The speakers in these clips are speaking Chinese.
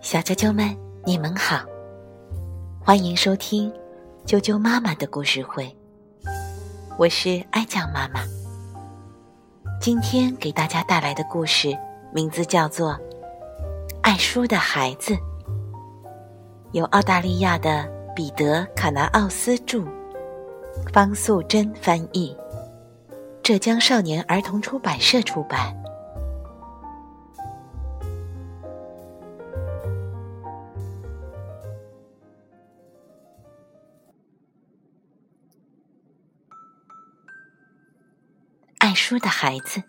小啾啾们，你们好，欢迎收听啾啾妈妈的故事会。我是爱酱妈妈。今天给大家带来的故事名字叫做《爱书的孩子》，由澳大利亚的彼得·卡纳奥斯著，方素珍翻译，浙江少年儿童出版社出版。爱书的孩子，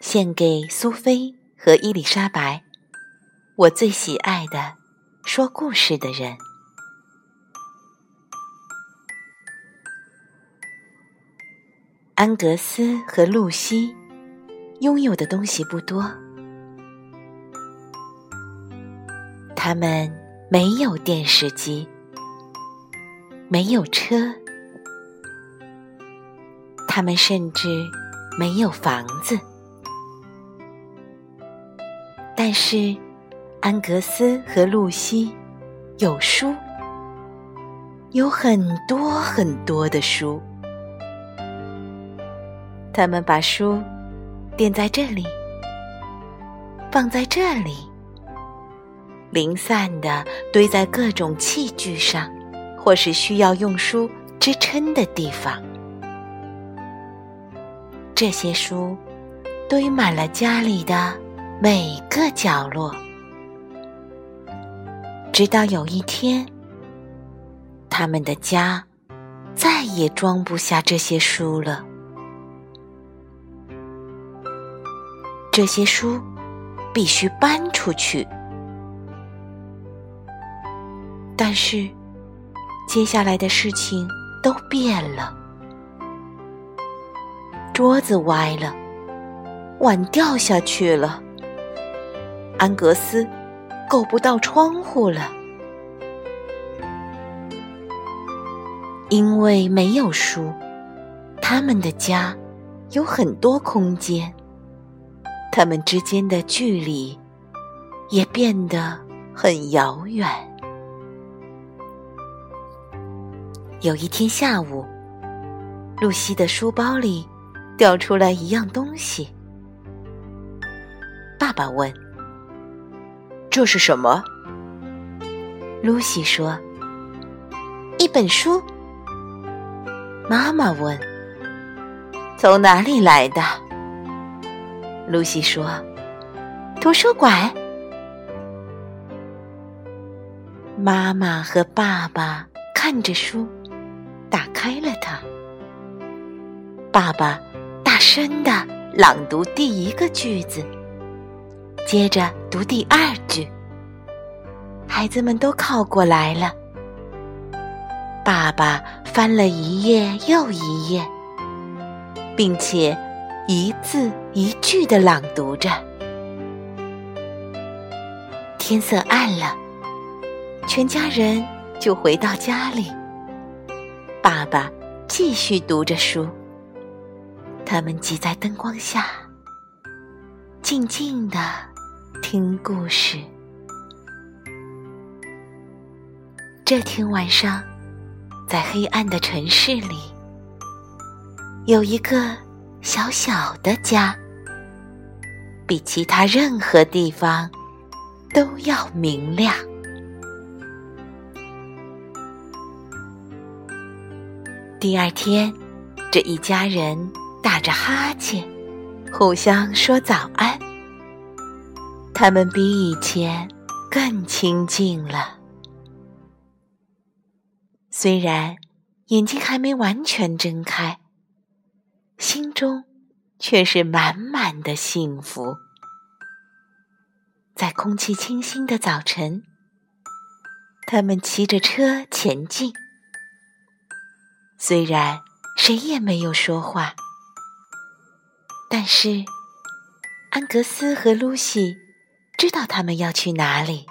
献给苏菲和伊丽莎白，我最喜爱的说故事的人。安格斯和露西拥有的东西不多，他们没有电视机，没有车。他们甚至没有房子，但是安格斯和露西有书，有很多很多的书。他们把书垫在这里，放在这里，零散的堆在各种器具上，或是需要用书支撑的地方。这些书堆满了家里的每个角落，直到有一天，他们的家再也装不下这些书了。这些书必须搬出去，但是接下来的事情都变了。桌子歪了，碗掉下去了。安格斯够不到窗户了，因为没有书，他们的家有很多空间，他们之间的距离也变得很遥远。有一天下午，露西的书包里。掉出来一样东西，爸爸问：“这是什么？”露西说：“一本书。”妈妈问：“从哪里来的？”露西说：“图书馆。”妈妈和爸爸看着书，打开了它。爸爸。大声的朗读第一个句子，接着读第二句。孩子们都靠过来了。爸爸翻了一页又一页，并且一字一句的朗读着。天色暗了，全家人就回到家里。爸爸继续读着书。他们挤在灯光下，静静的听故事。这天晚上，在黑暗的城市里，有一个小小的家，比其他任何地方都要明亮。第二天，这一家人。打着哈欠，互相说早安。他们比以前更亲近了，虽然眼睛还没完全睁开，心中却是满满的幸福。在空气清新的早晨，他们骑着车前进，虽然谁也没有说话。但是，安格斯和露西知道他们要去哪里。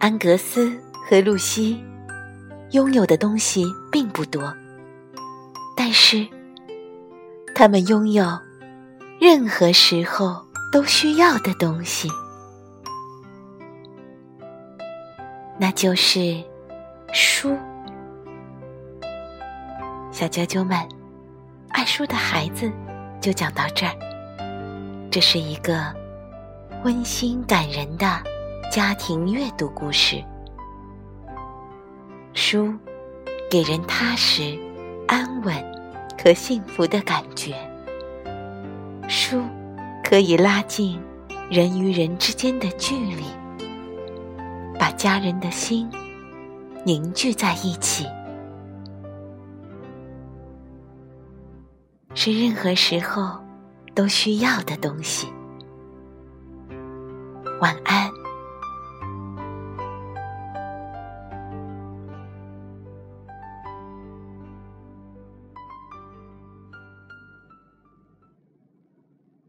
安格斯和露西拥有的东西并不多，但是他们拥有任何时候都需要的东西，那就是书。小啾啾们，爱书的孩子就讲到这儿。这是一个温馨感人的家庭阅读故事。书给人踏实、安稳和幸福的感觉。书可以拉近人与人之间的距离，把家人的心凝聚在一起，是任何时候都需要的东西。晚安。